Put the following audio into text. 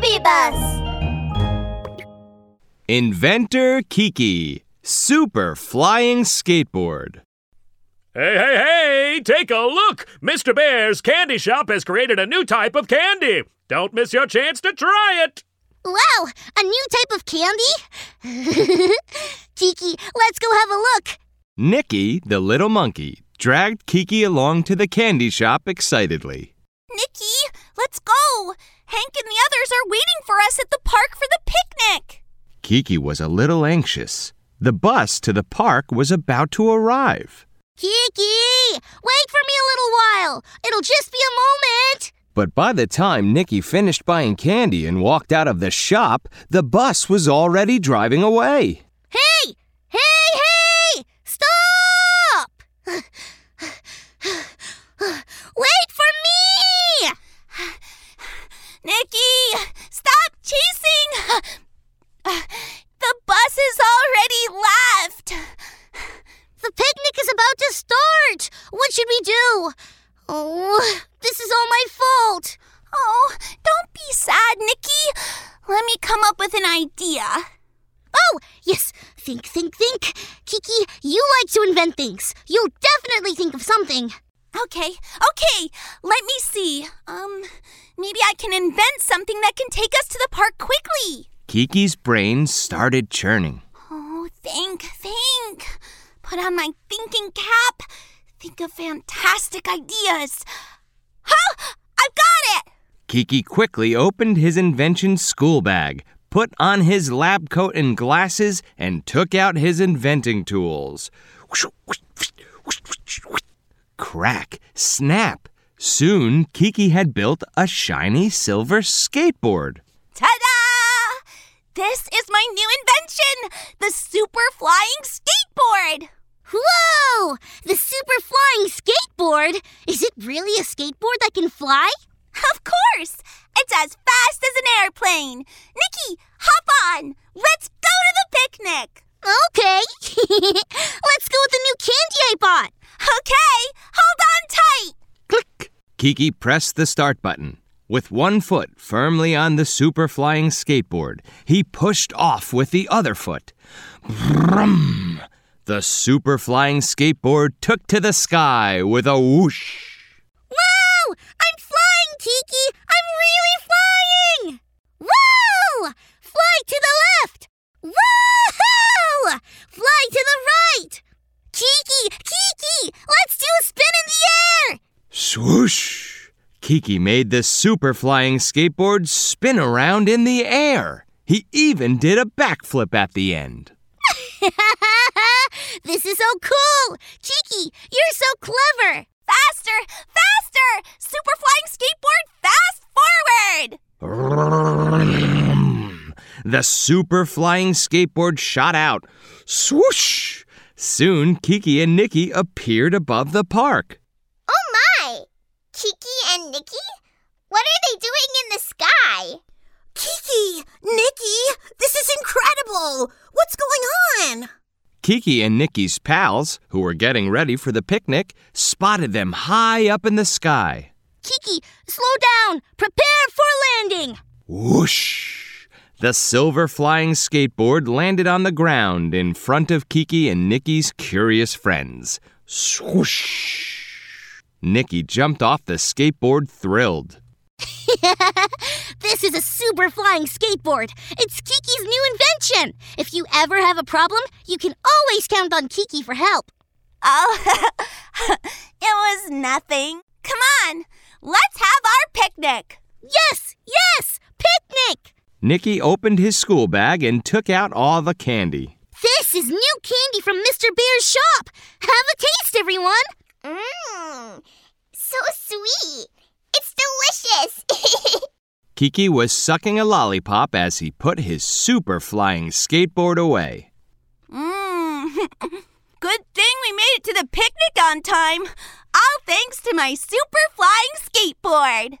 Baby Bus! Inventor Kiki, Super Flying Skateboard. Hey, hey, hey! Take a look! Mr. Bear's Candy Shop has created a new type of candy. Don't miss your chance to try it. Wow, a new type of candy? Kiki, let's go have a look. Nicky, the little monkey, dragged Kiki along to the candy shop excitedly. Nicky, let's go! Hank and the others are waiting for us at the park for the picnic. Kiki was a little anxious. The bus to the park was about to arrive. Kiki, wait for me a little while. It'll just be a moment. But by the time Nicky finished buying candy and walked out of the shop, the bus was already driving away. Hey! Hey, hey! Stop! Wait for me! Nicky, stop chasing! The bus is already left. The picnic is about to start. What should we do? Oh, this is all my fault. Oh, don't be sad, Nicky. Let me come up with an idea. Oh, yes. Think, think, think. Kiki, you like to invent things. You'll definitely think of something. Okay, okay. Let me see. Um, maybe I can invent something that can take us to the park quickly. Kiki's brain started churning. Oh, think, think. Put on my thinking cap. Think of fantastic ideas. Huh! I've got it! Kiki quickly opened his invention school bag, put on his lab coat and glasses, and took out his inventing tools. Crack, snap. Soon, Kiki had built a shiny silver skateboard. Ta da! This is my new invention the super flying skateboard. Whoa! The super flying skateboard? Is it really a skateboard that can fly? Of course! It's as fast as an airplane. Nicky, hop on! Let's go to the picnic! Okay. Let's go with the new candy I bought. Okay, hold on tight! Click! Kiki pressed the start button. With one foot firmly on the super flying skateboard, he pushed off with the other foot. Brum! The super flying skateboard took to the sky with a whoosh. Wow! I'm flying, Kiki! I'm really flying! Whoa! Fly to the left! Whoa! Fly to the right! Kiki! Kiki! Let's do a spin in the air! Swoosh! Kiki made the super flying skateboard spin around in the air. He even did a backflip at the end. this is so cool! Kiki, you're so clever! Faster! Faster! Super flying skateboard, fast forward! The super flying skateboard shot out. Swoosh! Soon, Kiki and Nicky appeared above the park. Oh my! Kiki and Nicky? What are they doing in the sky? Kiki! Nicky! This is incredible! What's going on? Kiki and Nicky's pals, who were getting ready for the picnic, spotted them high up in the sky. Kiki, slow down! Prepare for landing! Whoosh! The silver flying skateboard landed on the ground in front of Kiki and Nicky's curious friends. Swoosh! Nicky jumped off the skateboard thrilled. this is a super flying skateboard. It's Kiki's new invention. If you ever have a problem, you can always count on Kiki for help. Oh, it was nothing. Come on, let's have our picnic. Yes, yes, picnic! Nicky opened his school bag and took out all the candy. This is new candy from Mr. Bear's shop. Have a taste, everyone. Mmm, so sweet. It's delicious. Kiki was sucking a lollipop as he put his super flying skateboard away. Mmm, good thing we made it to the picnic on time. All thanks to my super flying skateboard.